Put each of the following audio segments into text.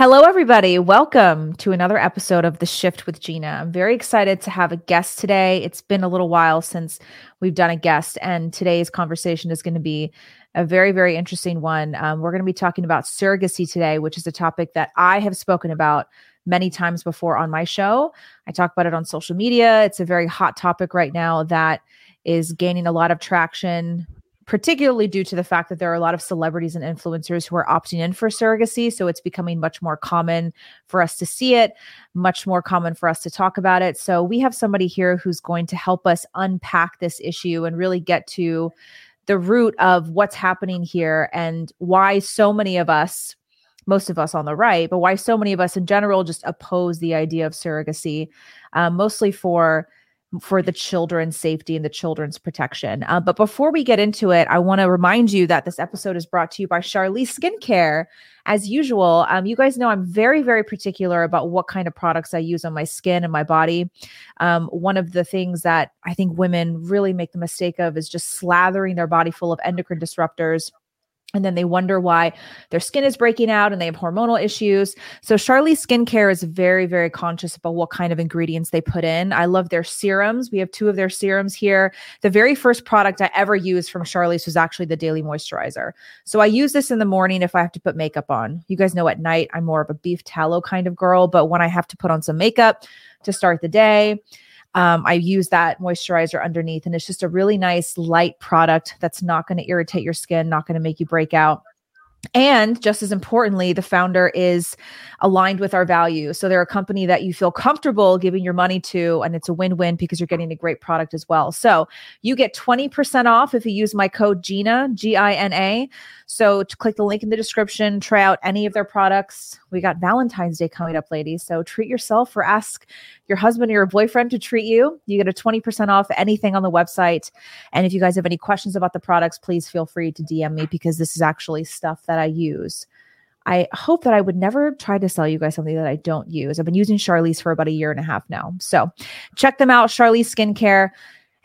Hello, everybody. Welcome to another episode of The Shift with Gina. I'm very excited to have a guest today. It's been a little while since we've done a guest, and today's conversation is going to be a very, very interesting one. Um, we're going to be talking about surrogacy today, which is a topic that I have spoken about many times before on my show. I talk about it on social media. It's a very hot topic right now that is gaining a lot of traction particularly due to the fact that there are a lot of celebrities and influencers who are opting in for surrogacy. So it's becoming much more common for us to see it, much more common for us to talk about it. So we have somebody here who's going to help us unpack this issue and really get to the root of what's happening here and why so many of us most of us on the right, but why so many of us in general just oppose the idea of surrogacy, um, mostly for for the children's safety and the children's protection. Uh, but before we get into it, I want to remind you that this episode is brought to you by Charlis Skincare. As usual, um, you guys know I'm very, very particular about what kind of products I use on my skin and my body. Um, one of the things that I think women really make the mistake of is just slathering their body full of endocrine disruptors and then they wonder why their skin is breaking out and they have hormonal issues. So Charlis Skincare is very, very conscious about what kind of ingredients they put in. I love their serums. We have two of their serums here. The very first product I ever used from Charlis was actually the daily moisturizer. So I use this in the morning if I have to put makeup on. You guys know at night I'm more of a beef tallow kind of girl, but when I have to put on some makeup to start the day, um, I use that moisturizer underneath, and it's just a really nice light product that's not going to irritate your skin, not going to make you break out. And just as importantly, the founder is aligned with our values. So they're a company that you feel comfortable giving your money to, and it's a win win because you're getting a great product as well. So you get 20% off if you use my code GINA, G I N A. So click the link in the description, try out any of their products. We got Valentine's Day coming up, ladies. So treat yourself or ask your husband or your boyfriend to treat you. You get a 20% off anything on the website. And if you guys have any questions about the products, please feel free to DM me because this is actually stuff that I use. I hope that I would never try to sell you guys something that I don't use. I've been using Charlis for about a year and a half now. So check them out, Charlis Skincare.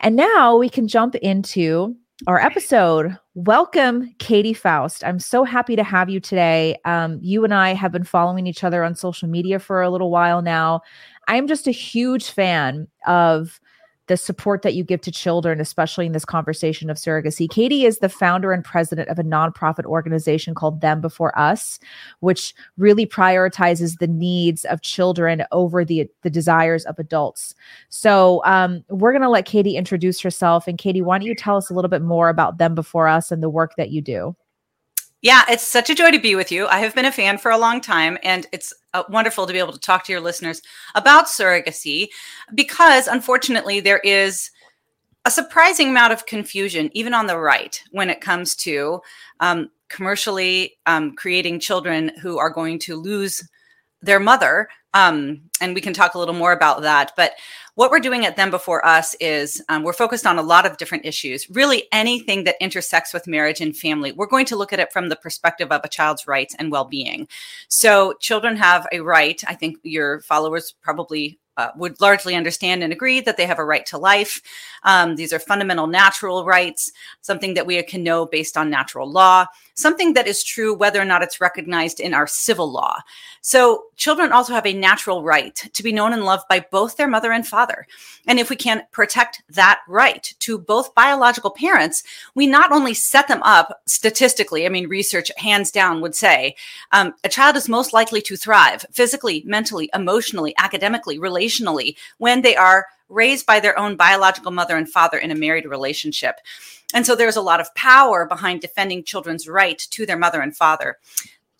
And now we can jump into our episode. Welcome, Katy Faust. I'm so happy to have you today. Um, you and I have been following each other on social media for a little while now. I am just a huge fan of the support that you give to children, especially in this conversation of surrogacy. Katy is the founder and president of a nonprofit organization called Them Before Us, which really prioritizes the needs of children over the, the desires of adults. So um, we're going to let Katy introduce herself. And Katy, why don't you tell us a little bit more about Them Before Us and the work that you do? Yeah, it's such a joy to be with you. I have been a fan for a long time, and it's uh, wonderful to be able to talk to your listeners about surrogacy because, unfortunately, there is a surprising amount of confusion, even on the right, when it comes to um, commercially um, creating children who are going to lose their mother. Um, and we can talk a little more about that. But what we're doing at Them Before Us is um, we're focused on a lot of different issues, really anything that intersects with marriage and family. We're going to look at it from the perspective of a child's rights and well being. So, children have a right. I think your followers probably uh, would largely understand and agree that they have a right to life. Um, these are fundamental natural rights, something that we can know based on natural law, something that is true whether or not it's recognized in our civil law. So, children also have a natural right to be known and loved by both their mother and father. And if we can protect that right to both biological parents, we not only set them up statistically, I mean, research hands down would say um, a child is most likely to thrive physically, mentally, emotionally, academically, relationally relationally when they are raised by their own biological mother and father in a married relationship. And so there's a lot of power behind defending children's right to their mother and father.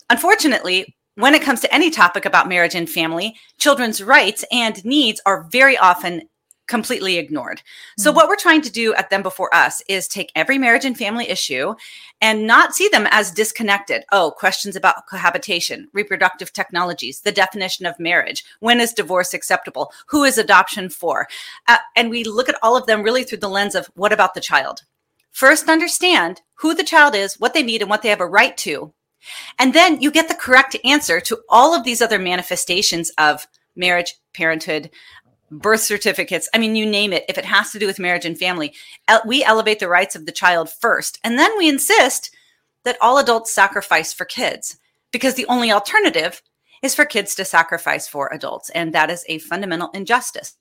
Unfortunately, when it comes to any topic about marriage and family, children's rights and needs are very often completely ignored. Mm-hmm. So, hmm. what we're trying to do at Them Before Us is take every marriage and family issue and not see them as disconnected. Oh, questions about cohabitation, reproductive technologies, the definition of marriage, when is divorce acceptable, who is adoption for? Uh, and we look at all of them really through the lens of what about the child? First, understand who the child is, what they need, and what they have a right to. And then you get the correct answer to all of these other manifestations of marriage, parenthood, birth certificates. I mean, you name it. If it has to do with marriage and family, we elevate the rights of the child first. And then we insist that all adults sacrifice for kids because the only alternative is for kids to sacrifice for adults. And that is a fundamental injustice.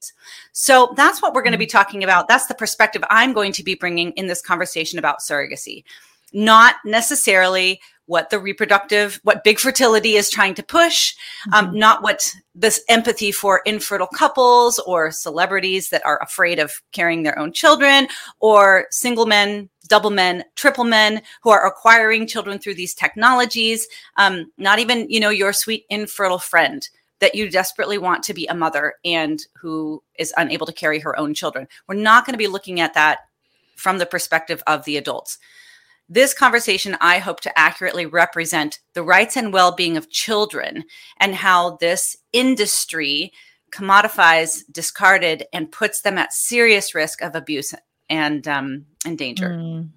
So that's what we're going to be mm-hmm. talking about. That's the perspective I'm going to be bringing in this conversation about surrogacy, not necessarily what the reproductive, what big fertility is trying to push, um, mm-hmm. not what this empathy for infertile couples or celebrities that are afraid of carrying their own children or single men double men, triple men who are acquiring children through these technologies. Um, not even, you know, your sweet infertile friend that you desperately want to be a mother and who is unable to carry her own children. We're not going to be looking at that from the perspective of the adults. This conversation, I hope to accurately represent the rights and well being of children and how this industry commodifies, discarded, and puts them at serious risk of abuse and um, and danger. Mm.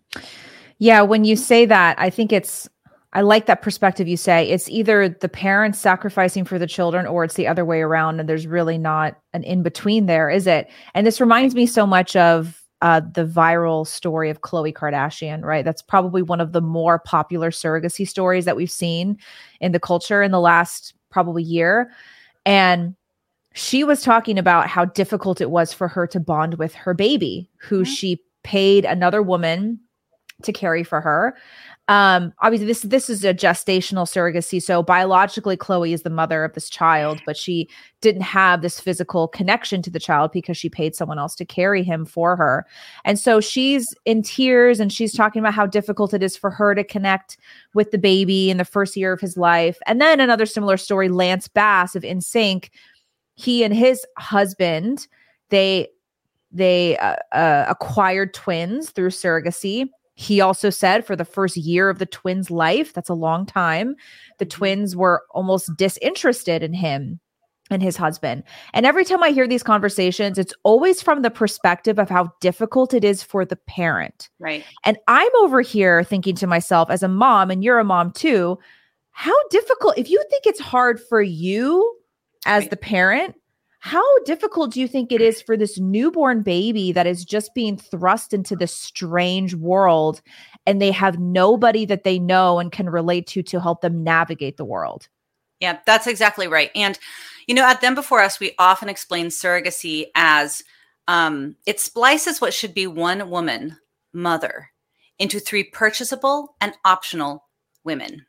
Yeah, when you say that, I think it's I like that perspective you say. It's either the parents sacrificing for the children or it's the other way around and there's really not an in between there, is it? And this reminds me so much of uh, the viral story of Khloe Kardashian, right? That's probably one of the more popular surrogacy stories that we've seen in the culture in the last probably year. And she was talking about how difficult it was for her to bond with her baby, who mm-hmm. she paid another woman to carry for her. Um, obviously, this this is a gestational surrogacy, so biologically, Khloe is the mother of this child, but she didn't have this physical connection to the child because she paid someone else to carry him for her. And so she's in tears and she's talking about how difficult it is for her to connect with the baby in the first year of his life. And then another similar story, Lance Bass of NSYNC he and his husband they they uh, uh, acquired twins through surrogacy he also said for the first year of the twins life that's a long time the mm-hmm. twins were almost disinterested in him and his husband and every time i hear these conversations it's always from the perspective of how difficult it is for the parent right and i'm over here thinking to myself as a mom and you're a mom too how difficult if you think it's hard for you as right. the parent how difficult do you think it is for this newborn baby that is just being thrust into this strange world and they have nobody that they know and can relate to to help them navigate the world? Yeah, that's exactly right. And, you know, at Them Before Us, we often explain surrogacy as um, it splices what should be one woman, mother, into three purchasable and optional women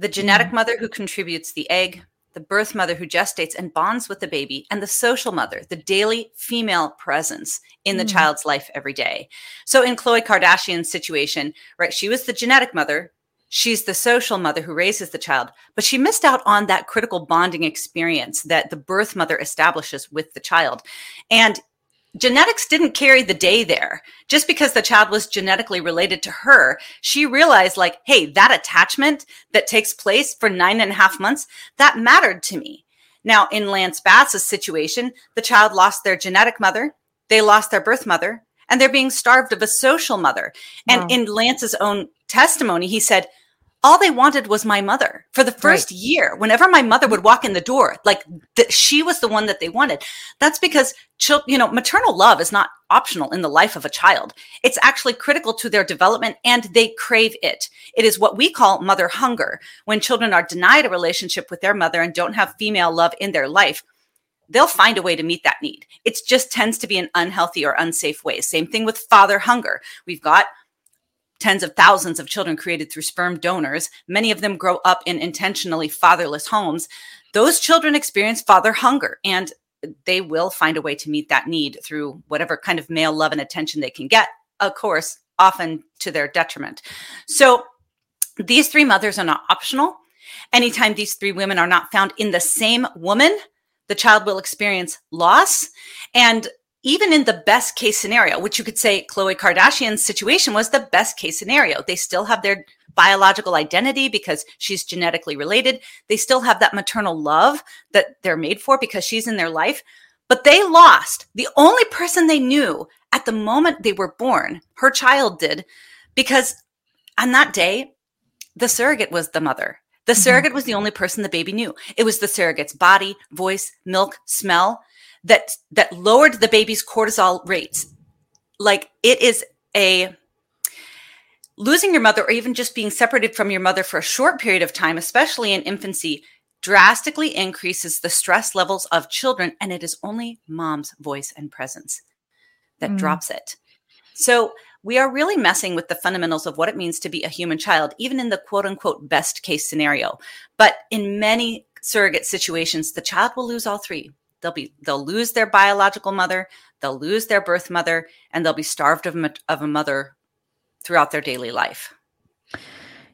the genetic mm. mother who contributes the egg, the birth mother who gestates and bonds with the baby, and the social mother, the daily female presence in the mm. child's life every day. So in Khloe Kardashian's situation, right, she was the genetic mother. She's the social mother who raises the child, but she missed out on that critical bonding experience that the birth mother establishes with the child. And genetics didn't carry the day there. Just because the child was genetically related to her, she realized, like, hey, that attachment that takes place for nine and a half months, that mattered to me. Now, in Lance Bass's situation, the child lost their genetic mother, they lost their birth mother, and they're being starved of a social mother. And wow. in Lance's own testimony, he said, all they wanted was my mother for the first right. year. Whenever my mother would walk in the door, like th- she was the one that they wanted. That's because, you know, maternal love is not optional in the life of a child. It's actually critical to their development and they crave it. It is what we call mother hunger. When children are denied a relationship with their mother and don't have female love in their life, they'll find a way to meet that need. It just tends to be an unhealthy or unsafe way. Same thing with father hunger. We've got tens of thousands of children created through sperm donors. Many of them grow up in intentionally fatherless homes. Those children experience father hunger and they will find a way to meet that need through whatever kind of male love and attention they can get, of course, often to their detriment. So these three mothers are not optional. Anytime these three women are not found in the same woman, the child will experience loss. And even in the best case scenario, which you could say Khloe Kardashian's situation was the best case scenario, they still have their biological identity because she's genetically related. They still have that maternal love that they're made for because she's in their life. But they lost the only person they knew at the moment they were born. Her child did because on that day, the surrogate was the mother. The mm-hmm. surrogate was the only person the baby knew. It was the surrogate's body, voice, milk, smell that that lowered the baby's cortisol rates. Like it is a losing your mother or even just being separated from your mother for a short period of time, especially in infancy, drastically increases the stress levels of children, and it is only mom's voice and presence that mm. drops it. So we are really messing with the fundamentals of what it means to be a human child, even in the quote unquote best case scenario. But in many surrogate situations, the child will lose all three. They'll be they'll lose their biological mother, they'll lose their birth mother, and they'll be starved of, of a mother throughout their daily life.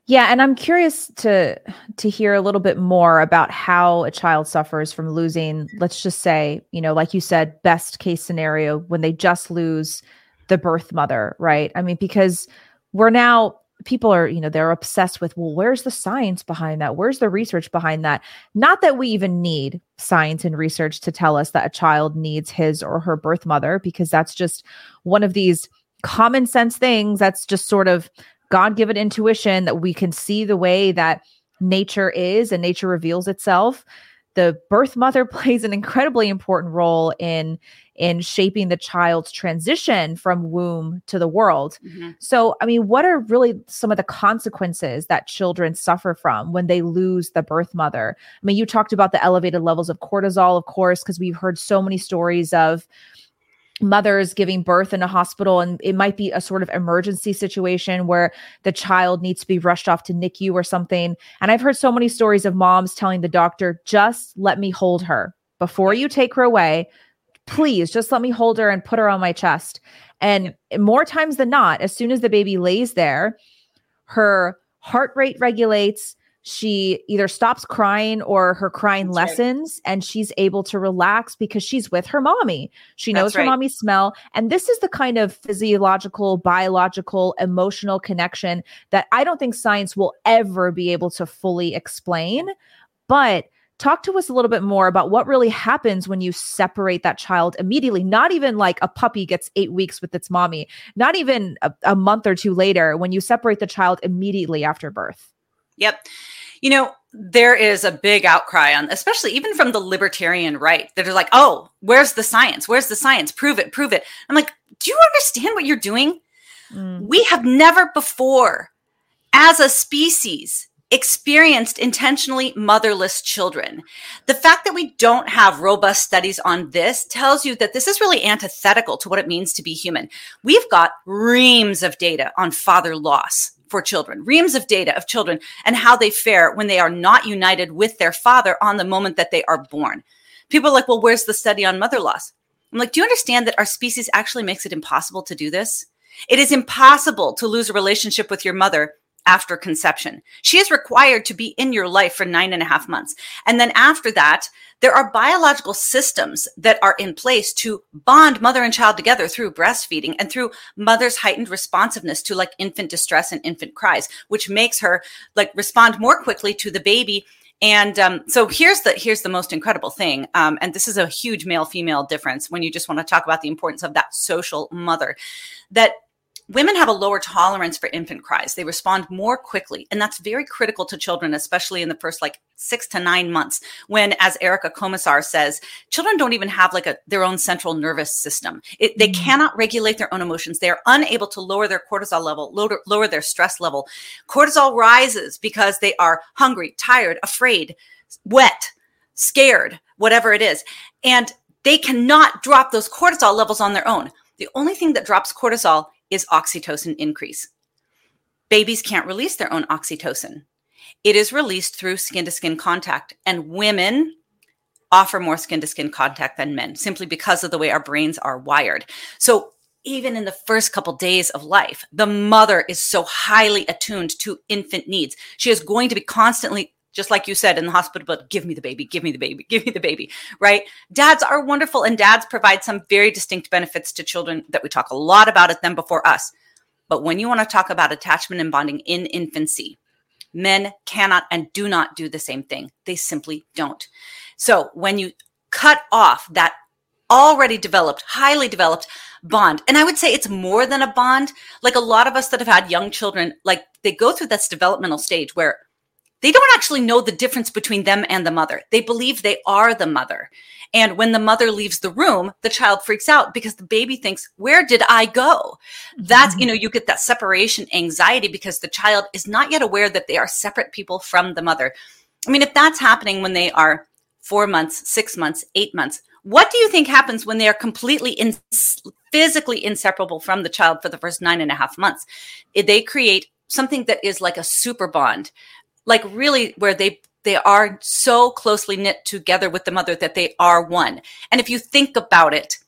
Yeah, and I'm curious to to hear a little bit more about how a child suffers from losing, let's just say, you know, like you said, best case scenario when they just lose the birth mother, right? I mean, because we're now people are, you know, they're obsessed with, well, where's the science behind that? Where's the research behind that? Not that we even need science and research to tell us that a child needs his or her birth mother, because that's just one of these common sense things that's just sort of God given intuition that we can see the way that nature is and nature reveals itself. The birth mother plays an incredibly important role in in shaping the child's transition from womb to the world. Mm-hmm. So, I mean, what are really some of the consequences that children suffer from when they lose the birth mother? I mean, you talked about the elevated levels of cortisol, of course, because we've heard so many stories of mothers giving birth in a hospital and it might be a sort of emergency situation where the child needs to be rushed off to NICU or something. And I've heard so many stories of moms telling the doctor, just let me hold her before you take her away. Please just let me hold her and put her on my chest. And more times than not, as soon as the baby lays there, her heart rate regulates, she either stops crying or her crying That's lessens right. and she's able to relax because she's with her mommy. She knows her mommy's smell. And this is the kind of physiological, biological, emotional connection that I don't think science will ever be able to fully explain. But talk to us a little bit more about what really happens when you separate that child immediately not even like a puppy gets eight weeks with its mommy not even a, a month or two later when you separate the child immediately after birth yep you know, there is a big outcry on, especially even from the libertarian right, that are like, oh, where's the science? Where's the science? Prove it, prove it. I'm like, do you understand what you're doing? Mm. We have never before, as a species, experienced intentionally motherless children. The fact that we don't have robust studies on this tells you that this is really antithetical to what it means to be human. We've got reams of data on father loss for children, reams of data of children and how they fare when they are not united with their father on the moment that they are born. People are like, well, where's the study on mother loss? I'm like, do you understand that our species actually makes it impossible to do this? It is impossible to lose a relationship with your mother after conception. She is required to be in your life for nine and a half months. And then after that, there are biological systems that are in place to bond mother and child together through breastfeeding and through mother's heightened responsiveness to like infant distress and infant cries, which makes her like respond more quickly to the baby and um, so here's the here's the most incredible thing, um, and this is a huge male female difference when you just want to talk about the importance of that social mother. That women have a lower tolerance for infant cries. They respond more quickly. And that's very critical to children, especially in the first like six to nine months, when, as Erica Komisar says, children don't even have like a their own central nervous system. It, they mm. cannot regulate their own emotions. They are unable to lower their cortisol level, lower, lower their stress level. Cortisol rises because they are hungry, tired, afraid, wet, scared, whatever it is. And they cannot drop those cortisol levels on their own. The only thing that drops cortisol is oxytocin increase. Babies can't release their own oxytocin. It is released through skin to skin contact, and women offer more skin to skin contact than men simply because of the way our brains are wired. So, even in the first couple days of life, the mother is so highly attuned to infant needs. She is going to be constantly just like you said in the hospital, but give me the baby, give me the baby, give me the baby, right? Dads are wonderful and dads provide some very distinct benefits to children that we talk a lot about at them before us. But when you want to talk about attachment and bonding in infancy, men cannot and do not do the same thing. They simply don't. So when you cut off that already developed, highly developed bond. And I would say it's more than a bond. Like a lot of us that have had young children, like they go through this developmental stage where they don't actually know the difference between them and the mother. They believe they are the mother. And when the mother leaves the room, the child freaks out because the baby thinks, Where did I go? That's, mm-hmm. you know, you get that separation anxiety because the child is not yet aware that they are separate people from the mother. I mean, if that's happening when they are four months, six months, eight months, what do you think happens when they are completely in, physically inseparable from the child for the first nine and a half months? They create something that is like a super bond, like really where they they are so closely knit together with the mother that they are one. And if you think about it,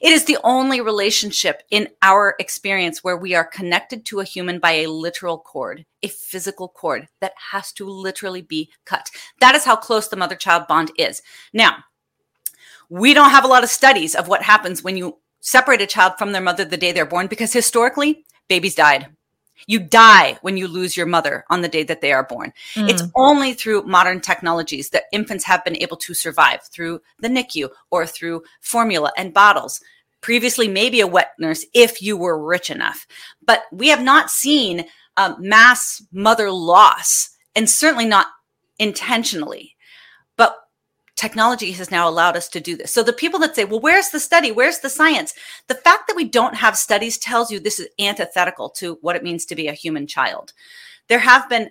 it is the only relationship in our experience where we are connected to a human by a literal cord, a physical cord that has to literally be cut. That is how close the mother child bond is. Now, we don't have a lot of studies of what happens when you separate a child from their mother the day they're born because historically, babies died. You die when you lose your mother on the day that they are born. Mm. It's only through modern technologies that infants have been able to survive through the NICU or through formula and bottles. Previously, maybe a wet nurse if you were rich enough. But we have not seen um, mass mother loss, and certainly not intentionally. Technology has now allowed us to do this. So the people that say, well, where's the study? Where's the science? The fact that we don't have studies tells you this is antithetical to what it means to be a human child. There have been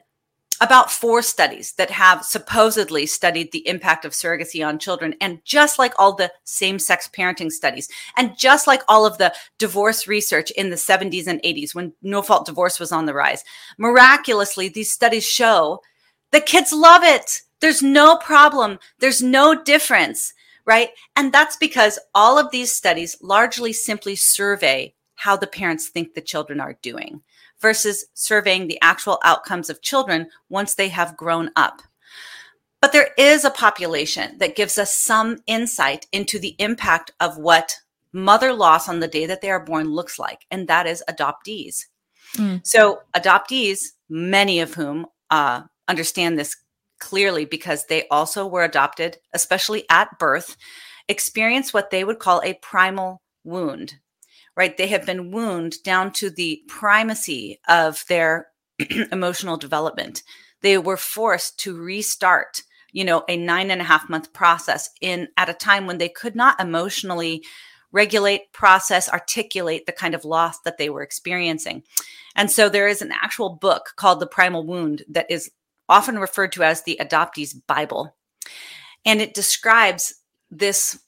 about four studies that have supposedly studied the impact of surrogacy on children. And just like all the same sex parenting studies, and just like all of the divorce research in the 70s and 80s when no fault divorce was on the rise, miraculously, these studies show that kids love it there's no problem. There's no difference, right? And that's because all of these studies largely simply survey how the parents think the children are doing versus surveying the actual outcomes of children once they have grown up. But there is a population that gives us some insight into the impact of what mother loss on the day that they are born looks like, and that is adoptees. Mm. So, adoptees, many of whom uh, understand this clearly because they also were adopted, especially at birth, experience what they would call a primal wound, right? They have been wounded down to the primacy of their emotional development. They were forced to restart, you know, a nine and a half month process in at a time when they could not emotionally regulate, process, articulate the kind of loss that they were experiencing. And so there is an actual book called The Primal Wound that is often referred to as the adoptee's Bible. And it describes this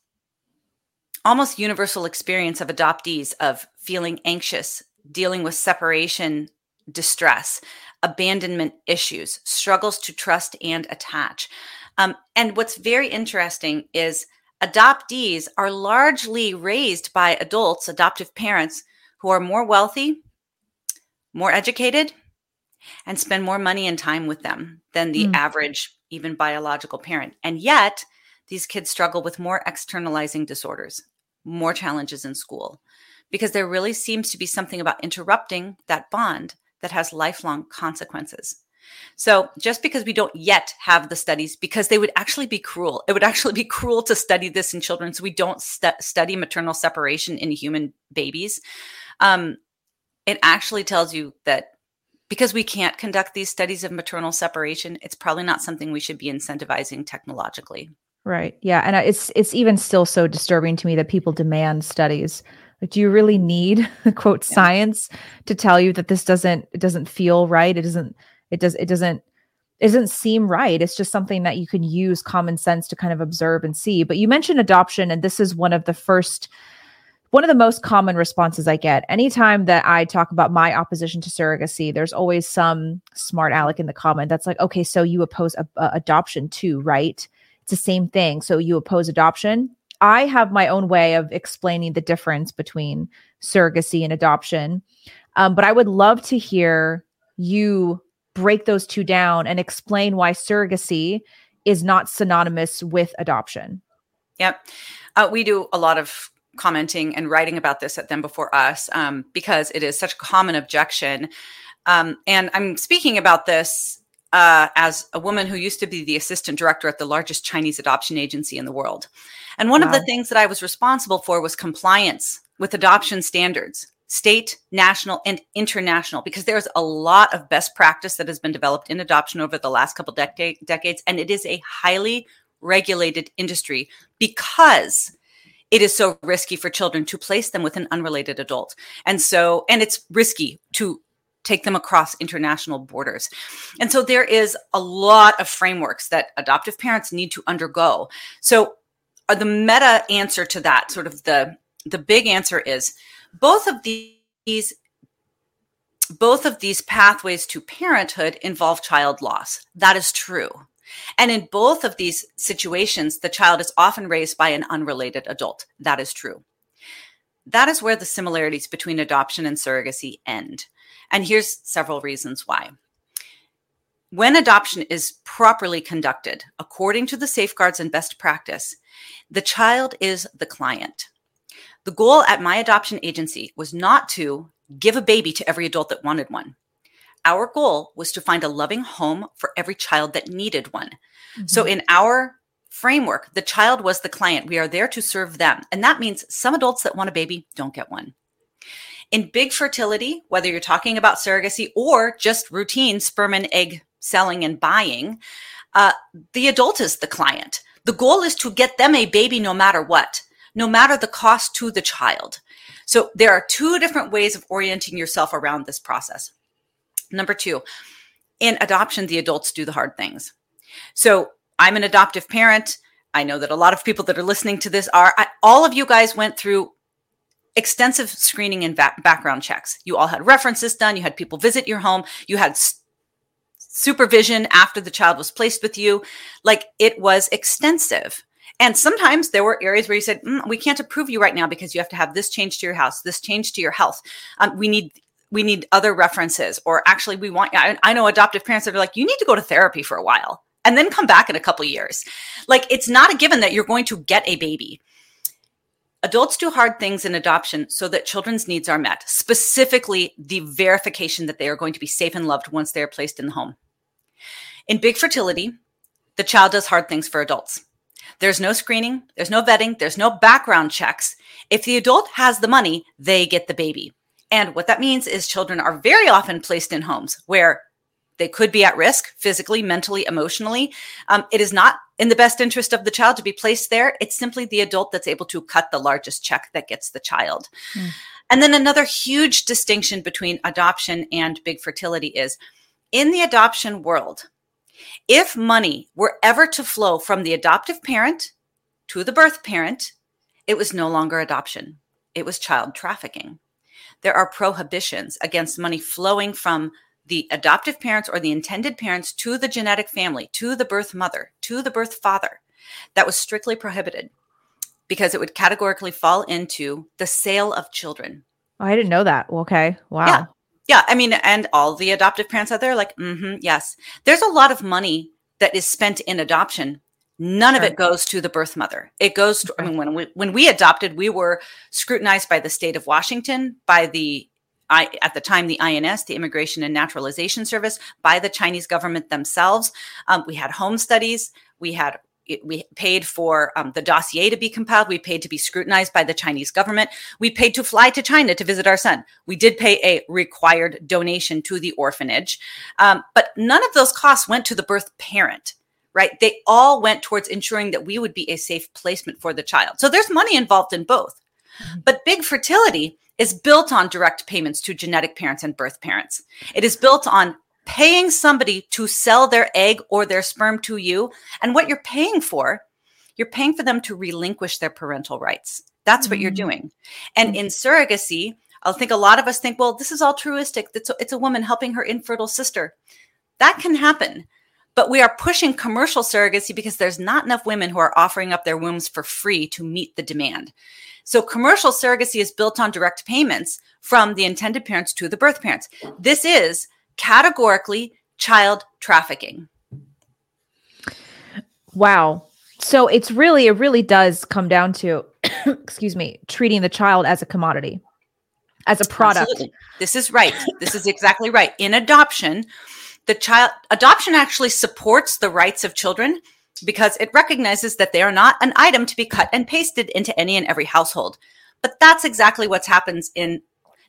almost universal experience of adoptees of feeling anxious, dealing with separation distress, abandonment issues, struggles to trust and attach. Um, and what's very interesting is adoptees are largely raised by adults, adoptive parents, who are more wealthy, more educated, and spend more money and time with them than the mm. average, even biological parent. And yet, these kids struggle with more externalizing disorders, more challenges in school, because there really seems to be something about interrupting that bond that has lifelong consequences. So, just because we don't yet have the studies, because they would actually be cruel, it would actually be cruel to study this in children. So, we don't st- study maternal separation in human babies. Um, it actually tells you that because we can't conduct these studies of maternal separation, it's probably not something we should be incentivizing technologically. Right. Yeah, and uh, it's it's even still so disturbing to me that people demand studies. Like, do you really need quote yeah. science to tell you that this doesn't it doesn't feel right? It doesn't it does it doesn't it doesn't seem right. It's just something that you can use common sense to kind of observe and see. But you mentioned adoption, and this is one of the first one of the most common responses I get anytime that I talk about my opposition to surrogacy, there's always some smart aleck in the comment that's like, okay, so you oppose a, a adoption too, right? It's the same thing. So you oppose adoption. I have my own way of explaining the difference between surrogacy and adoption. Um, but I would love to hear you break those two down and explain why surrogacy is not synonymous with adoption. Yep. Uh, we do a lot of commenting and writing about this at them before us um, because it is such a common objection. Um, and I'm speaking about this uh, as a woman who used to be the assistant director at the largest Chinese adoption agency in the world. And one wow. of the things that I was responsible for was compliance with adoption standards, state, national, and international, because there's a lot of best practice that has been developed in adoption over the last couple decade, decades. And it is a highly regulated industry because it is so risky for children to place them with an unrelated adult. And so, and it's risky to take them across international borders. And so there is a lot of frameworks that adoptive parents need to undergo. So uh, the meta answer to that, sort of the the big answer is both of these both of these pathways to parenthood involve child loss. That is true. And in both of these situations, the child is often raised by an unrelated adult. That is true. That is where the similarities between adoption and surrogacy end. And here's several reasons why. When adoption is properly conducted, according to the safeguards and best practice, the child is the client. The goal at my adoption agency was not to give a baby to every adult that wanted one. Our goal was to find a loving home for every child that needed one. Mm-hmm. So, in our framework, the child was the client. We are there to serve them. And that means some adults that want a baby don't get one. In big fertility, whether you're talking about surrogacy or just routine sperm and egg selling and buying, uh, the adult is the client. The goal is to get them a baby no matter what, no matter the cost to the child. So there are two different ways of orienting yourself around this process. Number two, in adoption, the adults do the hard things. So I'm an adoptive parent. I know that a lot of people that are listening to this are. I, all of you guys went through extensive screening and va- background checks. You all had references done. You had people visit your home. You had s- supervision after the child was placed with you. Like it was extensive. And sometimes there were areas where you said, mm, "We can't approve you right now because you have to have this change to your house, this change to your health. Um, we need we need other references, or actually, we want." I, I know adoptive parents that are like, "You need to go to therapy for a while and then come back in a couple years." Like it's not a given that you're going to get a baby. Adults do hard things in adoption so that children's needs are met, specifically the verification that they are going to be safe and loved once they are placed in the home. In big fertility, the child does hard things for adults. There's no screening, there's no vetting, there's no background checks. If the adult has the money, they get the baby. And what that means is children are very often placed in homes where they could be at risk physically, mentally, emotionally. Um, it is not in the best interest of the child to be placed there. It's simply the adult that's able to cut the largest check that gets the child. Mm. And then another huge distinction between adoption and big fertility is in the adoption world, if money were ever to flow from the adoptive parent to the birth parent, it was no longer adoption, it was child trafficking. There are prohibitions against money flowing from the adoptive parents or the intended parents to the genetic family, to the birth mother, to the birth father. That was strictly prohibited because it would categorically fall into the sale of children. Oh, I didn't know that. Okay. Wow. Yeah. Yeah, I mean, and all the adoptive parents out there, like, mm-hmm, yes, there's a lot of money that is spent in adoption. None sure. of it goes to the birth mother. It goes to. I mean, when we when we adopted, we were scrutinized by the state of Washington, by the I, at the time, the INS, the Immigration and Naturalization Service, by the Chinese government themselves. Um, we had home studies. We had we paid for um, the dossier to be compiled. We paid to be scrutinized by the Chinese government. We paid to fly to China to visit our son. We did pay a required donation to the orphanage, um, but none of those costs went to the birth parent. Right? They all went towards ensuring that we would be a safe placement for the child. So there's money involved in both. Mm-hmm. But big fertility is built on direct payments to genetic parents and birth parents. It is built on paying somebody to sell their egg or their sperm to you. And what you're paying for, you're paying for them to relinquish their parental rights. That's mm-hmm. what you're mm-hmm. doing. And mm-hmm. in surrogacy, I think a lot of us think, well, this is altruistic. It's a, it's a woman helping her infertile sister. That can happen. But we are pushing commercial surrogacy because there's not enough women who are offering up their wombs for free to meet the demand. So commercial surrogacy is built on direct payments from the intended parents to the birth parents. This is categorically child trafficking. Wow. So it's really, it really does come down to, excuse me, treating the child as a commodity, as a product. Absolutely. This is right. This is exactly right. In adoption, the child adoption actually supports the rights of children because it recognizes that they are not an item to be cut and pasted into any and every household. But that's exactly what happens in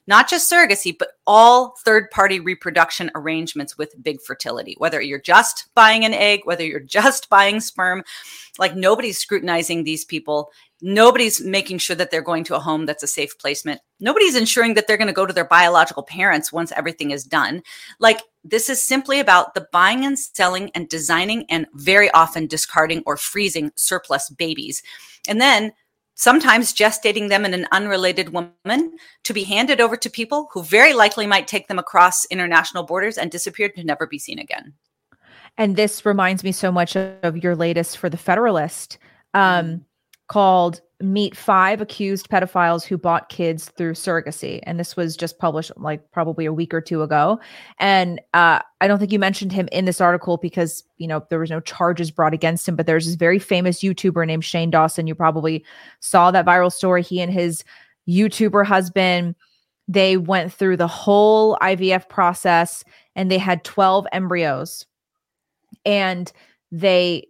not just surrogacy, but all third party reproduction arrangements with big fertility, whether you're just buying an egg, whether you're just buying sperm. Like nobody's scrutinizing these people. Nobody's making sure that they're going to a home that's a safe placement. Nobody's ensuring that they're going to go to their biological parents once everything is done. Like this is simply about the buying and selling and designing and very often discarding or freezing surplus babies. And then sometimes gestating them in an unrelated woman to be handed over to people who very likely might take them across international borders and disappear to never be seen again. And this reminds me so much of your latest for the Federalist um, mm-hmm. Called Meet Five Accused Pedophiles Who Bought Kids Through Surrogacy. And this was just published like probably a week or two ago. And uh, I don't think you mentioned him in this article because, you know, there was no charges brought against him. But there's this very famous YouTuber named Shane Dawson. You probably saw that viral story. He and his YouTuber husband they went through the whole IVF process and they had 12 embryos and they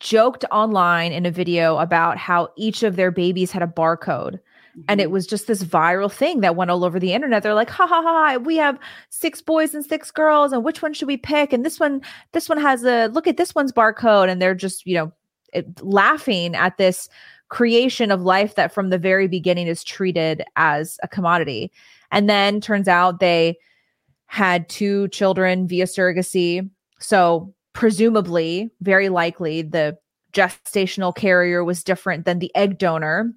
joked online in a video about how each of their babies had a barcode. Mm-hmm. And it mm-hmm. was just this viral thing that went all over the internet. They're like, ha ha ha, we have six boys and six girls, and which one should we pick? And this one, this one has a look at this one's barcode. And they're just, you know, it, laughing at this creation of life that from the very beginning is treated as a commodity. And then turns out they had two children via surrogacy. So presumably, very likely, the gestational carrier was different than the egg donor.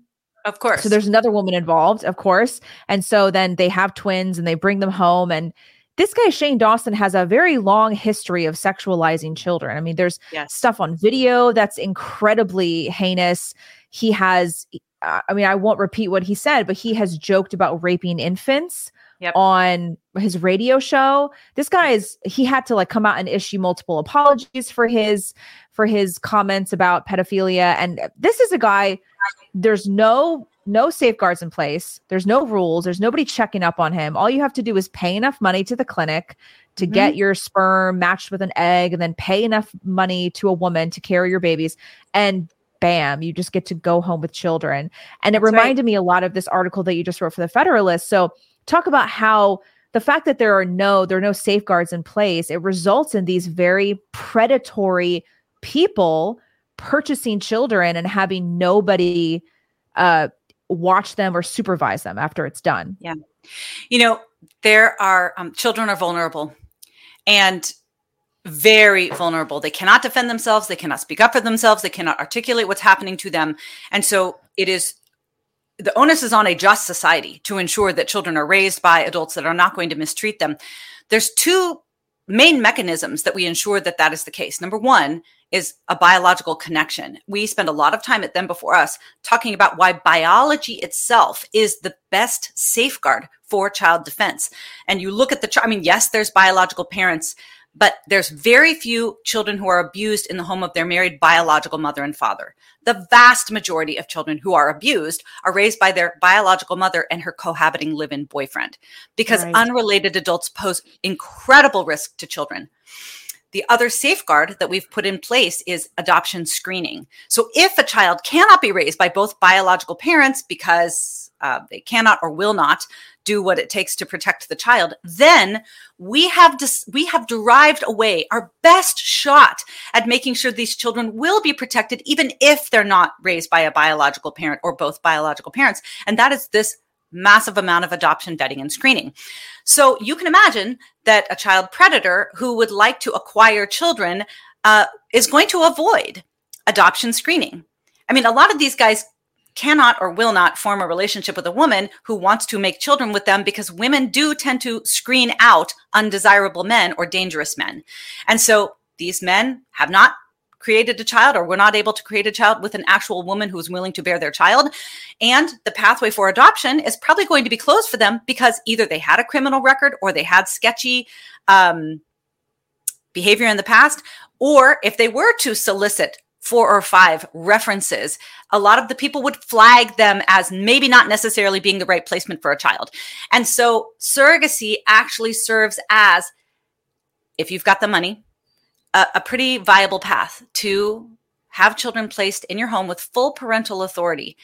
Of course. So there's another woman involved, of course. And so then they have twins and they bring them home. And this guy, Shane Dawson, has a very long history of sexualizing children. I mean, there's yes. stuff on video that's incredibly heinous. He has, I mean, I won't repeat what he said, but he has joked about raping infants yep. on his radio show. This guy is he had to like come out and issue multiple apologies for his for his comments about pedophilia and this is a guy there's no no safeguards in place. There's no rules. There's nobody checking up on him. All you have to do is pay enough money to the clinic to mm-hmm. get your sperm matched with an egg and then pay enough money to a woman to carry your babies and bam, you just get to go home with children. And it That's reminded right. me a lot of this article that you just wrote for the Federalist. So talk about how the fact that there are no there are no safeguards in place it results in these very predatory people purchasing children and having nobody uh, watch them or supervise them after it's done. Yeah. You know there are um, children are vulnerable and very vulnerable. They cannot defend themselves. They cannot speak up for themselves. They cannot articulate what's happening to them. And so it is the onus is on a just society to ensure that children are raised by adults that are not going to mistreat them. There's two main mechanisms that we ensure that that is the case. Number one is a biological connection. We spend a lot of time at them before us talking about why biology itself is the best safeguard for child defense. And you look at the, I mean, yes, there's biological parents but there's very few children who are abused in the home of their married biological mother and father. The vast majority of children who are abused are raised by their biological mother and her cohabiting live in boyfriend because right. unrelated adults pose incredible risk to children. The other safeguard that we've put in place is adoption screening. So if a child cannot be raised by both biological parents because uh, they cannot or will not do what it takes to protect the child, then we have dis- we have derived away our best shot at making sure these children will be protected, even if they're not raised by a biological parent or both biological parents. And that is this massive amount of adoption vetting and screening. So you can imagine that a child predator who would like to acquire children uh, is going to avoid adoption screening. I mean, a lot of these guys cannot or will not form a relationship with a woman who wants to make children with them because women do tend to screen out undesirable men or dangerous men. And so these men have not created a child or were not able to create a child with an actual woman who is willing to bear their child. And the pathway for adoption is probably going to be closed for them because either they had a criminal record or they had sketchy um, behavior in the past, or if they were to solicit four or five references, a lot of the people would flag them as maybe not necessarily being the right placement for a child. And so surrogacy actually serves as, if you've got the money, a, a pretty viable path to have children placed in your home with full parental authority.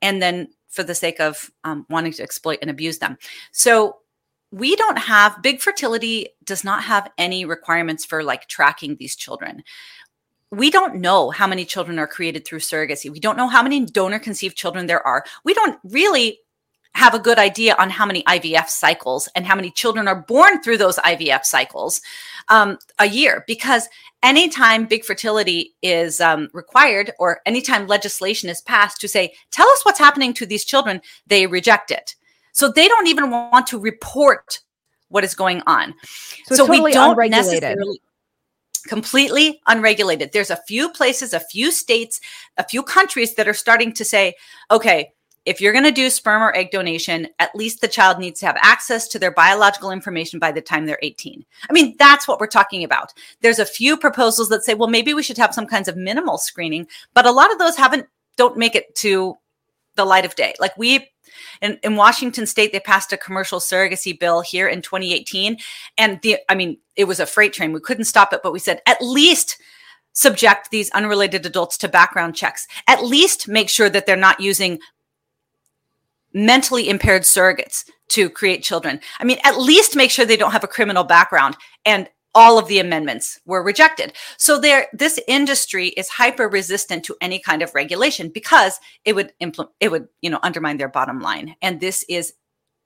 And then for the sake of um, wanting to exploit and abuse them. So we don't have big fertility does not have any requirements for like tracking these children we don't know how many children are created through surrogacy we don't know how many donor conceived children there are we don't really have a good idea on how many IVF cycles and how many children are born through those IVF cycles um, a year. Because anytime big fertility is um, required or anytime legislation is passed to say, tell us what's happening to these children, they reject it. So they don't even want to report what is going on. So, so totally we don't necessarily completely unregulated. There's a few places, a few states, a few countries that are starting to say, okay, if you're going to do sperm or egg donation, at least the child needs to have access to their biological information by the time they're 18. I mean, that's what we're talking about. There's a few proposals that say, well, maybe we should have some kinds of minimal screening, but a lot of those haven't don't make it to the light of day. Like we in, in Washington state, they passed a commercial surrogacy bill here in 2018. And the I mean, it was a freight train. We couldn't stop it, but we said at least subject these unrelated adults to background checks. At least make sure that they're not using mentally impaired surrogates to create children. I mean, at least make sure they don't have a criminal background. And all of the amendments were rejected. So there, this industry is hyper resistant to any kind of regulation because it would it would, you know, undermine their bottom line. And this is,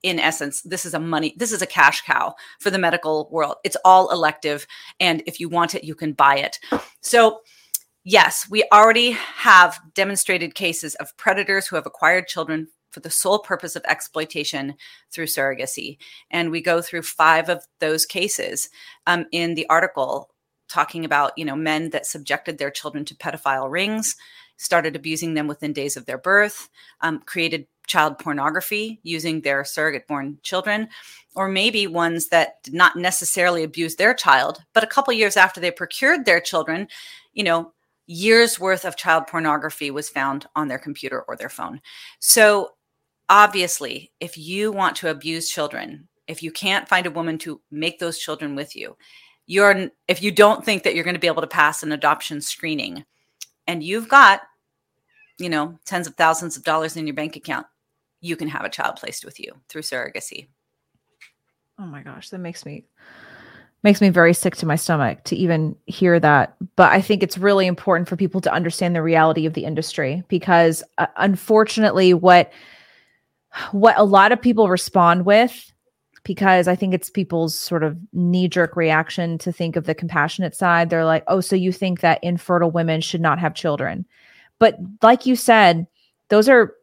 in essence, this is a money, this is a cash cow for the medical world. It's all elective, and if you want it, you can buy it. So yes, we already have demonstrated cases of predators who have acquired children for the sole purpose of exploitation through surrogacy. And we go through five of those cases um, in the article talking about, you know, men that subjected their children to pedophile rings, started abusing them within days of their birth, um, created child pornography using their surrogate born children, or maybe ones that did not necessarily abuse their child, but a couple years after they procured their children, you know, years worth of child pornography was found on their computer or their phone. So obviously, if you want to abuse children, if you can't find a woman to make those children with you, you're if you don't think that you're going to be able to pass an adoption screening and you've got you know tens of thousands of dollars in your bank account you can have a child placed with you through surrogacy. Oh my gosh that makes me makes me very sick to my stomach to even hear that but i think it's really important for people to understand the reality of the industry because uh, unfortunately what what a lot of people respond with because I think it's people's sort of knee jerk reaction to think of the compassionate side. They're like, oh, so you think that infertile women should not have children. But like you said, those are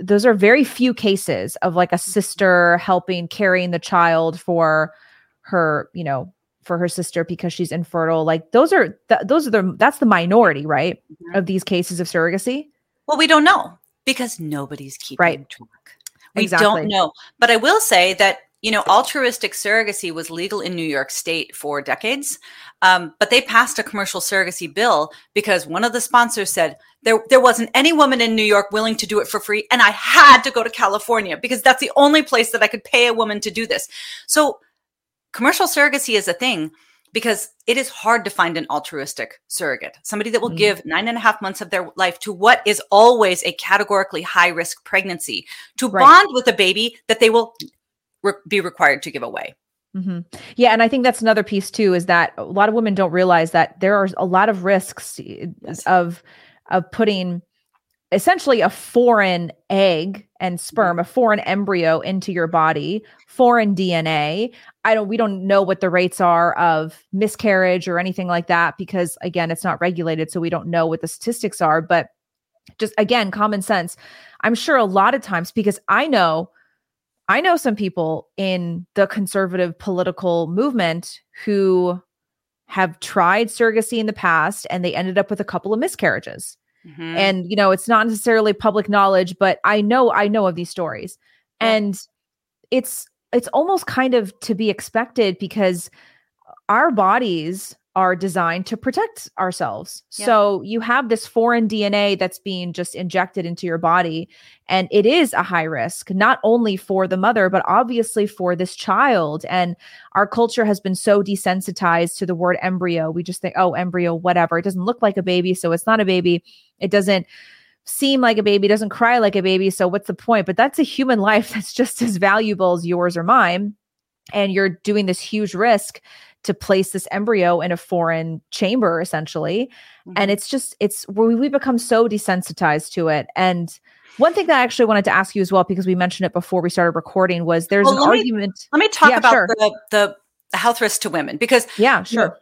those are very few cases of like a sister helping carrying the child for her, you know, for her sister because she's infertile. Like those are th- those are the that's the minority, right, mm-hmm. of these cases of surrogacy. Well, we don't know because nobody's keeping right. track. We exactly. don't know. But I will say that you know, altruistic surrogacy was legal in New York State for decades, um, but they passed a commercial surrogacy bill because one of the sponsors said there there wasn't any woman in New York willing to do it for free, and I had to go to California because that's the only place that I could pay a woman to do this. So, commercial surrogacy is a thing because it is hard to find an altruistic surrogate, somebody that will mm-hmm. give nine and a half months of their life to what is always a categorically high risk pregnancy to right. bond with a baby that they will re- be required to give away. Mm-hmm. Yeah, and I think that's another piece too is that a lot of women don't realize that there are a lot of risks yes. of of putting essentially a foreign egg and sperm, mm-hmm. a foreign embryo into your body, foreign DNA. I don't we don't know what the rates are of miscarriage or anything like that because again, it's not regulated so we don't know what the statistics are, but just again, common sense. I'm sure a lot of times because I know I know some people in the conservative political movement who have tried surrogacy in the past and they ended up with a couple of miscarriages. Mm-hmm. And you know, it's not necessarily public knowledge, but I know I know of these stories. And it's it's almost kind of to be expected because our bodies are designed to protect ourselves. So you have this foreign DNA that's being just injected into your body. And it is a high risk, not only for the mother, but obviously for this child. And our culture has been so desensitized to the word embryo. We just think, oh, embryo, whatever. It doesn't look like a baby. So it's not a baby. It doesn't seem like a baby, doesn't cry like a baby. So what's the point? But that's a human life that's just as valuable as yours or mine. and you're doing this huge risk to place this embryo in a foreign chamber essentially mm-hmm. and it's just it's we, we become so desensitized to it and one thing that I actually wanted to ask you as well, because we mentioned it before we started recording, was there's well, an let argument. Me, let me talk yeah, about sure. the, the health risk to women because yeah, sure.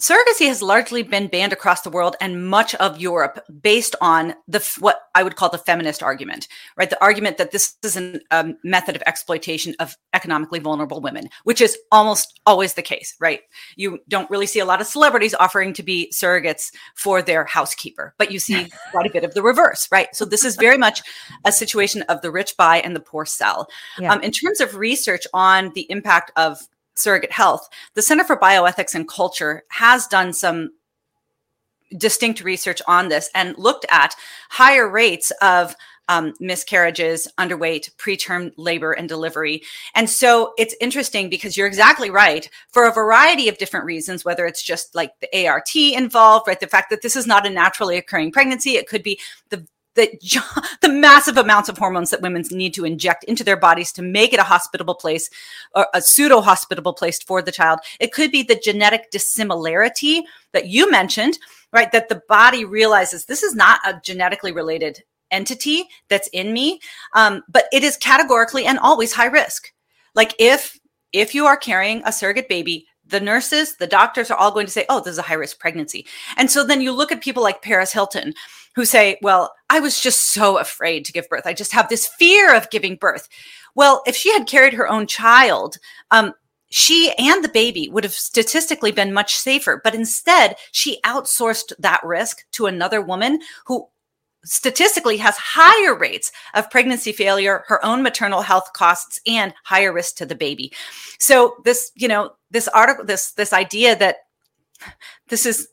Surrogacy has largely been banned across the world and much of Europe based on the what I would call the feminist argument, right? The argument that this is a um, method of exploitation of economically vulnerable women, which is almost always the case, right? You don't really see a lot of celebrities offering to be surrogates for their housekeeper, but you see quite a bit of the reverse, right? So this is very much a situation of the rich buy and the poor sell. Yeah. Um, in terms of research on the impact of surrogate health, the Center for Bioethics and Culture has done some distinct research on this and looked at higher rates of um, miscarriages, underweight, preterm labor and delivery. And so it's interesting because you're exactly right for a variety of different reasons, whether it's just like the ART involved, right? The fact that this is not a naturally occurring pregnancy. It could be the the, the massive amounts of hormones that women need to inject into their bodies to make it a hospitable place or a pseudo hospitable place for the child. It could be the genetic dissimilarity that you mentioned, right? That the body realizes this is not a genetically related entity that's in me, um, but it is categorically and always high risk. Like if if you are carrying a surrogate baby, the nurses, the doctors are all going to say, "Oh, this is a high risk pregnancy." And so then you look at people like Paris Hilton, who say, Well, I was just so afraid to give birth. I just have this fear of giving birth. Well, if she had carried her own child, um, she and the baby would have statistically been much safer. But instead, she outsourced that risk to another woman who statistically has higher rates of pregnancy failure, her own maternal health costs, and higher risk to the baby. So this, you know, this article, this this idea that this is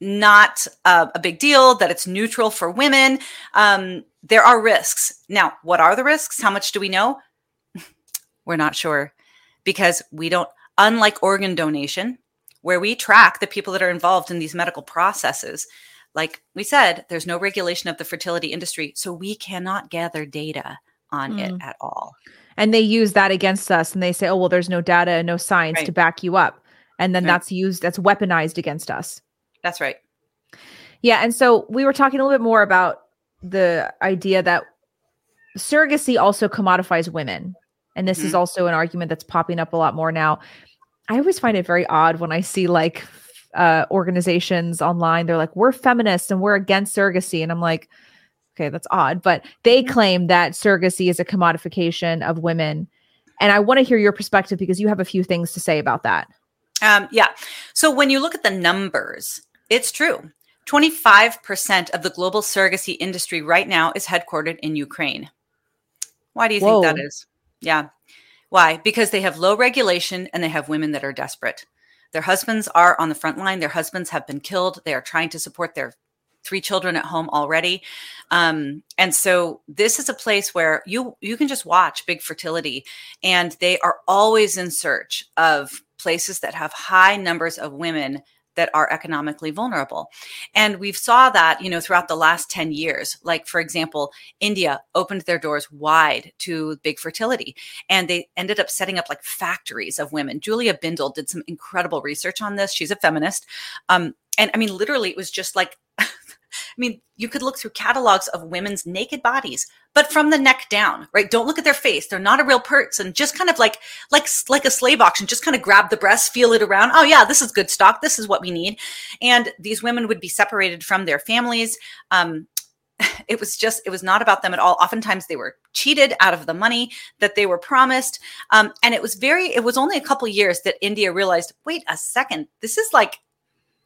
not a, a, big deal, that it's neutral for women. Um, there are risks. Now, what are the risks? How much do we know? We're not sure because we don't, unlike organ donation, where we track the people that are involved in these medical processes. Like we said, there's no regulation of the fertility industry, so we cannot gather data on mm. it at all. And they use that against us and they say, oh, well, there's no data and no science right. to back you up. And then right. that's used, that's weaponized against us. That's right. Yeah. And so we were talking a little bit more about the idea that surrogacy also commodifies women. And this mm-hmm. is also an argument that's popping up a lot more now. I always find it very odd when I see like uh, organizations online. They're like, we're feminists and we're against surrogacy. And I'm like, okay, that's odd. But they mm-hmm. claim that surrogacy is a commodification of women. And I want to hear your perspective because you have a few things to say about that. Um, yeah. So when you look at the numbers, it's true. 25% of the global surrogacy industry right now is headquartered in Ukraine. Why do you Whoa. think that is? Yeah. Why? Because they have low regulation and they have women that are desperate. Their husbands are on the front line. Their husbands have been killed. They are trying to support their three children at home already. Um, and so this is a place where you you can just watch big fertility and they are always in search of places that have high numbers of women that are economically vulnerable. And we've saw that, you know, throughout the last 10 years. Like for example, India opened their doors wide to big fertility and they ended up setting up like factories of women. Julie Bindel did some incredible research on this. She's a feminist. Um, and I mean, literally, it was just like mean, you could look through catalogs of women's naked bodies, but from the neck down, right? Don't look at their face. They're not a real person. Just kind of like, like, like a slave auction, just kind of grab the breast, feel it around. Oh yeah, this is good stock. This is what we need. And these women would be separated from their families. Um, it was just it was not about them at all oftentimes they were cheated out of the money that they were promised um, and it was very it was only a couple years that india realized wait a second this is like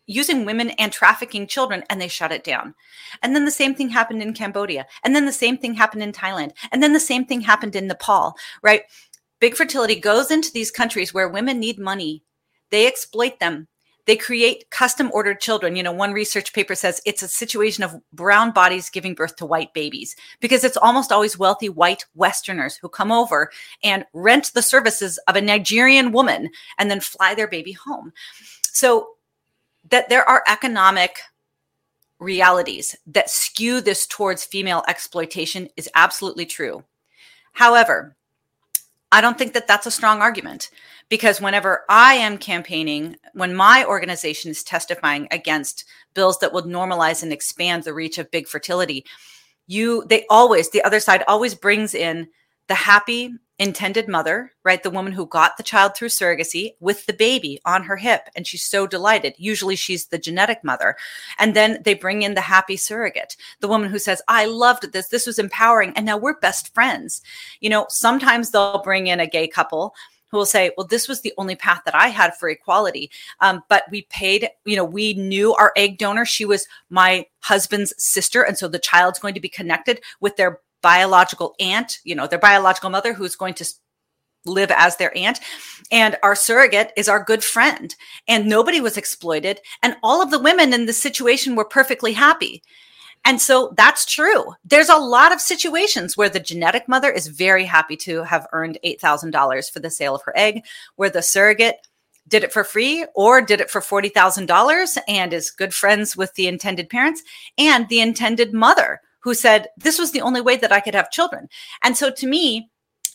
using women and trafficking children and they shut it down. And then the same thing happened in Cambodia. And then the same thing happened in Thailand. And then the same thing happened in Nepal, right? Big fertility goes into these countries where women need money. They exploit them. They create custom ordered children. You know, one research paper says it's a situation of brown bodies giving birth to white babies because it's almost always wealthy white Westerners who come over and rent the services of a Nigerian woman and then fly their baby home. So that there are economic realities that skew this towards female exploitation is absolutely true. However, I don't think that that's a strong argument because whenever I am campaigning, when my organization is testifying against bills that would normalize and expand the reach of big fertility, you they always the other side always brings in the happy intended mother, right? The woman who got the child through surrogacy with the baby on her hip and she's so delighted. Usually she's the genetic mother. And then they bring in the happy surrogate, the woman who says, I loved this. This was empowering. And now we're best friends. You know, sometimes they'll bring in a gay couple who will say, well, this was the only path that I had for equality. Um, but we paid, you know, we knew our egg donor. She was my husband's sister. And so the child's going to be connected with their biological aunt, you know, their biological mother who's going to live as their aunt. And our surrogate is our good friend. And nobody was exploited. And all of the women in the situation were perfectly happy. And so that's true. There's a lot of situations where the genetic mother is very happy to have earned $8,000 for the sale of her egg, where the surrogate did it for free or did it for $40,000 and is good friends with the intended parents and the intended mother who said, This was the only way that I could have children. And so to me,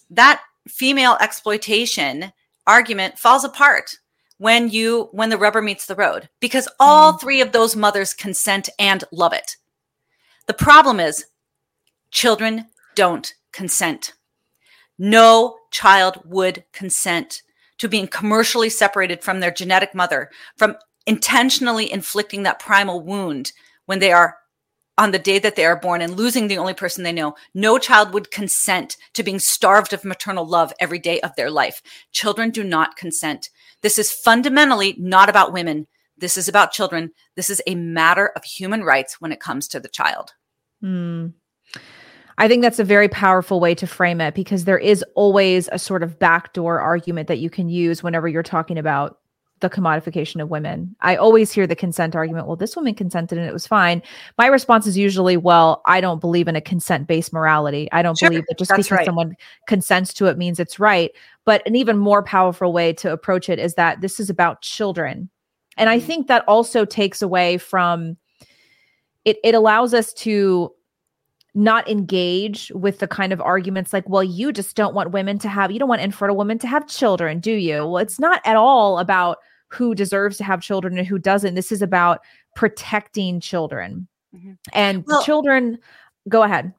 that female exploitation argument falls apart when you when the rubber meets the road because all mm. three of those mothers consent and love it the problem is children don't consent no child would consent to being commercially separated from their genetic mother from intentionally inflicting that primal wound when they are on the day that they are born and losing the only person they know. No child would consent to being starved of maternal love every day of their life. Children do not consent. This is fundamentally not about women. This is about children. This is a matter of human rights when it comes to the child. Mm. I think that's a very powerful way to frame it because there is always a sort of backdoor argument that you can use whenever you're talking about the commodification of women. I always hear the consent argument. Well, this woman consented and it was fine. My response is usually, well, I don't believe in a consent based morality. I don't sure, believe that just because right. someone consents to it means it's right. But an even more powerful way to approach it is that this is about children. And I mm-hmm. think that also takes away from it, it allows us to not engage with the kind of arguments like, well, you just don't want women to have, you don't want infertile women to have children, do you? Well, it's not at all about who deserves to have children and who doesn't. This is about protecting children. Mm-hmm. And well, children, go ahead.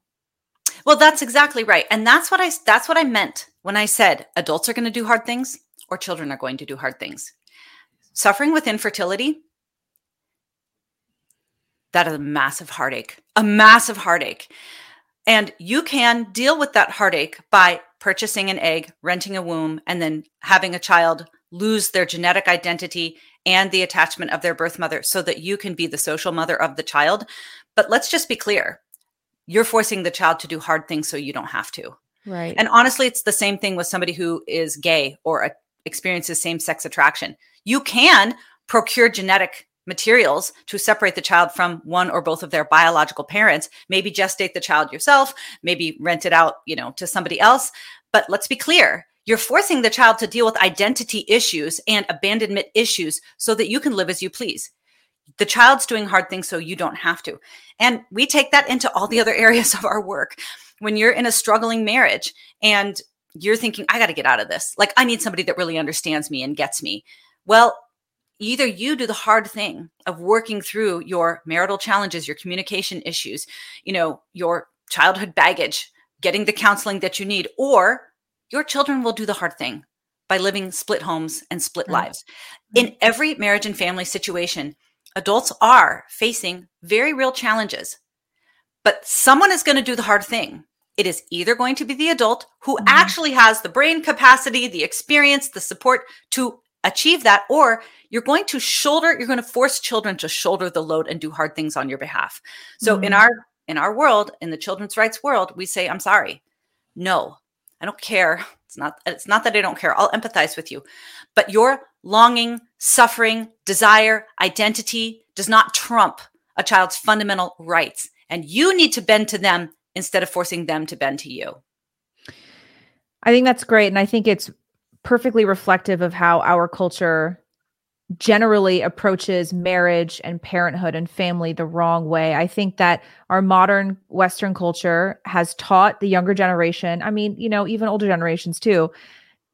Well, that's exactly right. And that's what I that's what I meant when I said adults are going to do hard things or children are going to do hard things. Suffering with infertility that is a massive heartache, a massive heartache. And you can deal with that heartache by purchasing an egg, renting a womb, and then having a child lose their genetic identity and the attachment of their birth mother so that you can be the social mother of the child. But let's just be clear you're forcing the child to do hard things so you don't have to. Right. And honestly, it's the same thing with somebody who is gay or experiences same sex attraction. You can procure genetic materials to separate the child from one or both of their biological parents maybe gestate the child yourself maybe rent it out you know to somebody else. But let's be clear you're forcing the child to deal with identity issues and abandonment issues so that you can live as you please. The child's doing hard things so you don't have to. And we take that into all the other areas of our work. When you're in a struggling marriage and you're thinking i got to get out of this. Like i need somebody that really understands me and gets me. Well either you do the hard thing of working through your marital challenges, your communication issues, you know, your childhood baggage, getting the counseling that you need, or your children will do the hard thing by living split homes and split mm-hmm. lives. In every marriage and family situation, adults are facing very real challenges, but someone is going to do the hard thing. It is either going to be the adult who mm-hmm. actually has the brain capacity, the experience, the support to achieve that, or you're going to shoulder you're going to force children to shoulder the load and do hard things on your behalf. So mm-hmm. in our in our world in the children's rights world we say i'm sorry. No. I don't care. It's not it's not that i don't care. I'll empathize with you. But your longing suffering desire identity does not trump a child's fundamental rights. And you need to bend to them instead of forcing them to bend to you. I think that's great. And i think it's perfectly reflective of how our culture generally approaches marriage and parenthood and family the wrong way. I think that our modern Western culture has taught the younger generation, I mean, you know, even older generations too,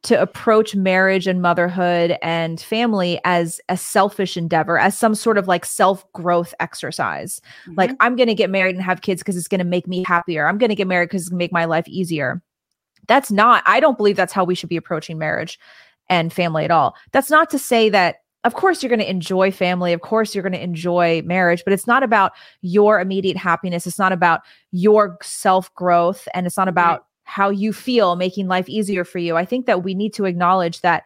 to approach marriage and motherhood and family as a selfish endeavor, as some sort of like self growth exercise. Mm-hmm. Like, I'm going to get married and have kids because it's going to make me happier. I'm going to get married because it's going to make my life easier. That's not, I don't believe that's how we should be approaching marriage and family at all. That's not to say that of course you're going to enjoy family of course you're going to enjoy marriage but it's not about your immediate happiness it's not about your self growth and it's not about how you feel making life easier for you. I think that we need to acknowledge that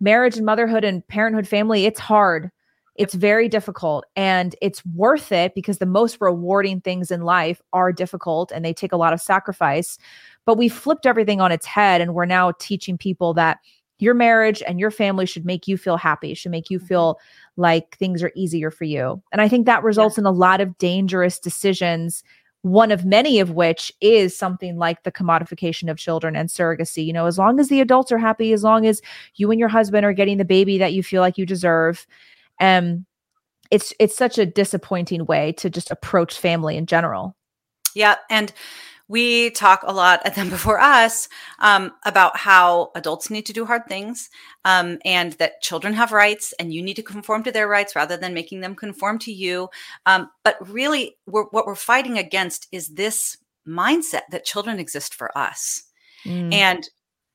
marriage and motherhood and parenthood family, it's hard. It's very difficult and it's worth it because the most rewarding things in life are difficult and they take a lot of sacrifice. But we flipped everything on its head and we're now teaching people that your marriage and your family should make you feel happy, should make you mm-hmm. feel like things are easier for you. And I think that results yeah. in a lot of dangerous decisions one of many of which is something like the commodification of children and surrogacy. You know, as long as the adults are happy, as long as you and your husband are getting the baby that you feel like you deserve, um, it's it's such a disappointing way to just approach family in general. Yeah, and we talk a lot at them before us um, about how adults need to do hard things um, and that children have rights and you need to conform to their rights rather than making them conform to you. Um, but really we're, what we're fighting against is this mindset that children exist for us. Mm. and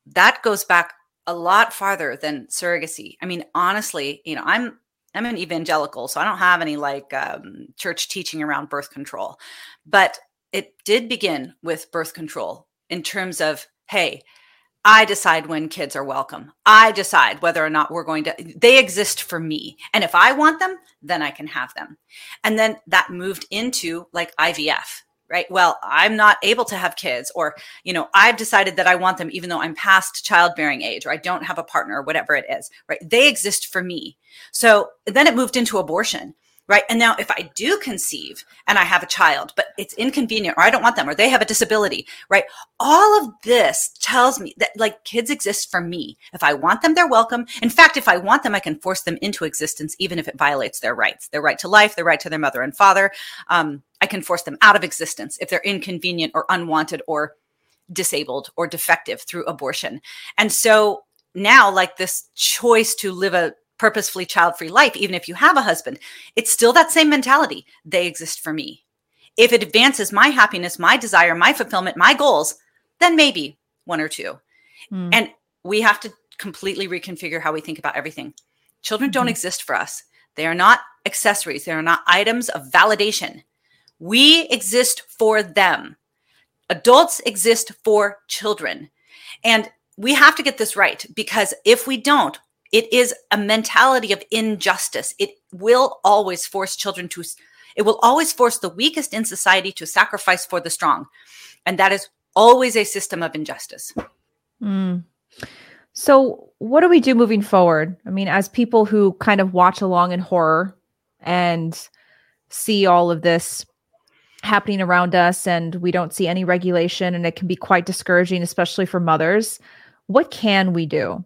that goes back a lot farther than surrogacy. I mean honestly you know i'm i'm an evangelical so i don't have any like um, church teaching around birth control. But it did begin with birth control in terms of, hey, I decide when kids are welcome. I decide whether or not we're going to, they exist for me. And if I want them, then I can have them. And then that moved into like IVF, right? Well, I'm not able to have kids, or, you know, I've decided that I want them even though I'm past childbearing age, or I don't have a partner, or whatever it is, right? They exist for me. So then it moved into abortion right? And now if I do conceive and I have a child, but it's inconvenient or I don't want them or they have a disability, right? All of this tells me that like kids exist for me. If I want them, they're welcome. In fact, if I want them, I can force them into existence, even if it violates their rights, their right to life, their right to their mother and father. Um, I can force them out of existence if they're inconvenient or unwanted or disabled or defective through abortion. And so now like this choice to live a purposefully child free life, even if you have a husband, it's still that same mentality. They exist for me. If it advances my happiness, my desire, my fulfillment, my goals, then maybe one or two. Mm. And we have to completely reconfigure how we think about everything. Children mm-hmm. don't exist for us, they are not accessories, they are not items of validation. We exist for them. Adults exist for children. And we have to get this right because if we don't, it is a mentality of injustice. It will always force children to, it will always force the weakest in society to sacrifice for the strong. And that is always a system of injustice. Mm. So, what do we do moving forward? I mean, as people who kind of watch along in horror and see all of this happening around us, and we don't see any regulation, and it can be quite discouraging, especially for mothers. What can we do?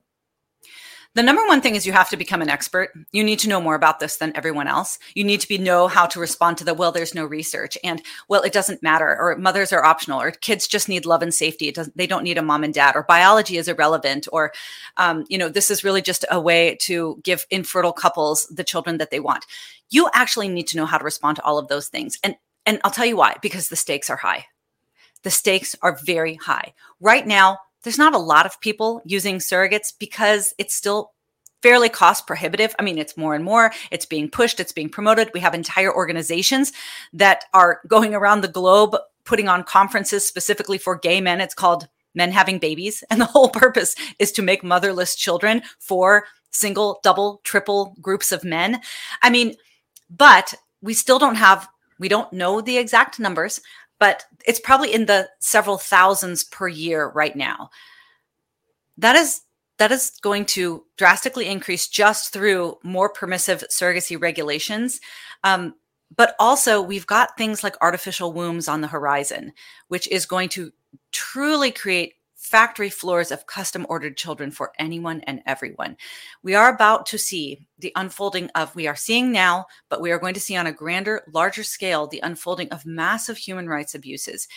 The number one thing is you have to become an expert. You need to know more about this than everyone else. You need to be know how to respond to the well, there's no research, and well, it doesn't matter, or mothers are optional, or kids just need love and safety. It doesn't, they don't need a mom and dad, or biology is irrelevant, or um, you know, this is really just a way to give infertile couples the children that they want. You actually need to know how to respond to all of those things, and and I'll tell you why. Because the stakes are high. The stakes are very high right now there's not a lot of people using surrogates because it's still fairly cost prohibitive. I mean, it's more and more, it's being pushed, it's being promoted. We have entire organizations that are going around the globe putting on conferences specifically for gay men. It's called Men Having Babies. And the whole purpose is to make motherless children for single, double, triple groups of men. I mean, but we still don't have, we don't know the exact numbers but it's probably in the several thousands per year right now. That is that is going to drastically increase just through more permissive surrogacy regulations. Um, but also, we've got things like artificial wombs on the horizon, which is going to truly create factory floors of custom ordered children for anyone and everyone. We are about to see the unfolding of, we are seeing now, but we are going to see on a grander, larger scale, the unfolding of massive human rights abuses.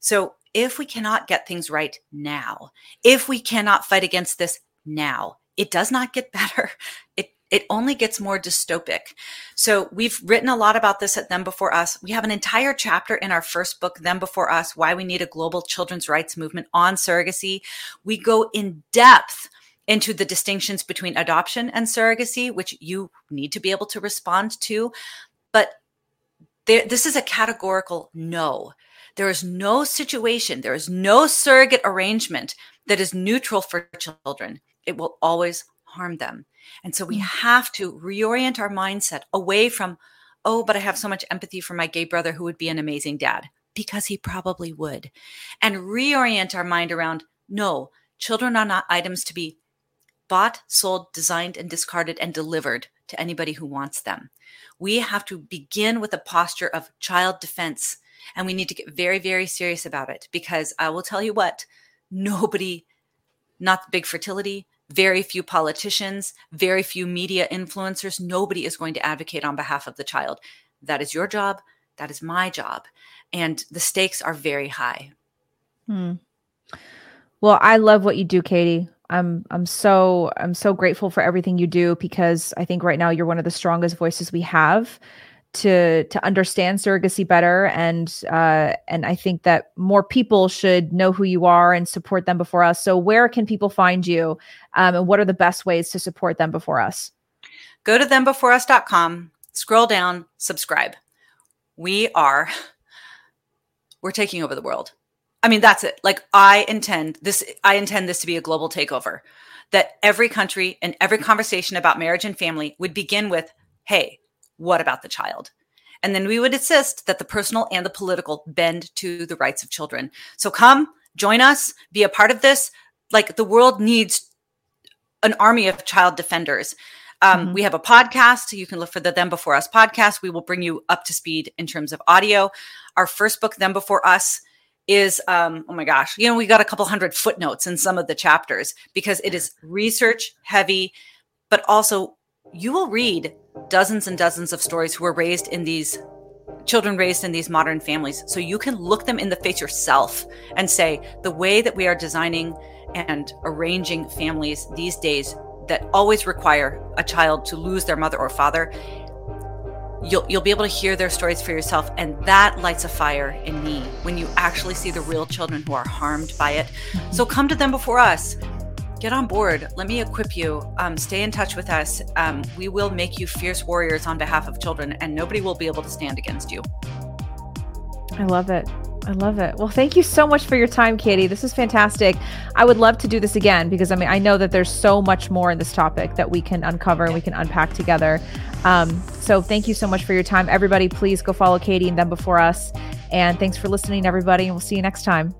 So, if we cannot get things right now, if we cannot fight against this now, it does not get better. It it only gets more dystopic. So we've written a lot about this at Them Before Us. We have an entire chapter in our first book, Them Before Us, Why We Need a Global Children's Rights Movement on Surrogacy. We go in depth into the distinctions between adoption and surrogacy, which you need to be able to respond to. But there, this is a categorical no. There is no situation, there is no surrogate arrangement that is neutral for children. It will always harm them. And so we mm. have to reorient our mindset away from, oh, but I have so much empathy for my gay brother who would be an amazing dad, because he probably would. And reorient our mind around, no, children are not items to be bought, sold, designed, and discarded and delivered to anybody who wants them. We have to begin with a posture of child defense. And we need to get very, very serious about it because I will tell you what, nobody, not big fertility, very few politicians, very few media influencers. Nobody is going to advocate on behalf of the child. That is your job. That is my job. And the stakes are very high. Hmm. Well, I love what you do, Katy. I'm I'm so I'm so grateful for everything you do because I think right now you're one of the strongest voices we have to to understand surrogacy better and uh, and I think that more people should know who you are and support them before us. So where can people find you um, and what are the best ways to support them before us? Go to thembeforeus.com, scroll down, subscribe. We are we're taking over the world. I mean that's it. Like I intend this I intend this to be a global takeover that every country and every conversation about marriage and family would begin with hey what about the child? And then we would insist that the personal and the political bend to the rights of children. So come, join us, be a part of this. Like the world needs an army of child defenders. Um, mm-hmm. We have a podcast. You can look for the Them Before Us podcast. We will bring you up to speed in terms of audio. Our first book, Them Before Us, is um, oh my gosh, you know, we got a couple hundred footnotes in some of the chapters because it is research heavy, but also you will read dozens and dozens of stories who were raised in these children raised in these modern families. So you can look them in the face yourself and say, the way that we are designing and arranging families these days that always require a child to lose their mother or father, you'll you'll be able to hear their stories for yourself and that lights a fire in me when you actually see the real children who are harmed by it. So come to them before us get on board. Let me equip you. Um, stay in touch with us. Um, we will make you fierce warriors on behalf of children, and nobody will be able to stand against you. I love it. I love it. Well, thank you so much for your time, Katy. This is fantastic. I would love to do this again because I mean, I know that there's so much more in this topic that we can uncover and we can unpack together. Um, so, thank you so much for your time. Everybody, please go follow Katy and Them Before Us. And thanks for listening, everybody. And we'll see you next time.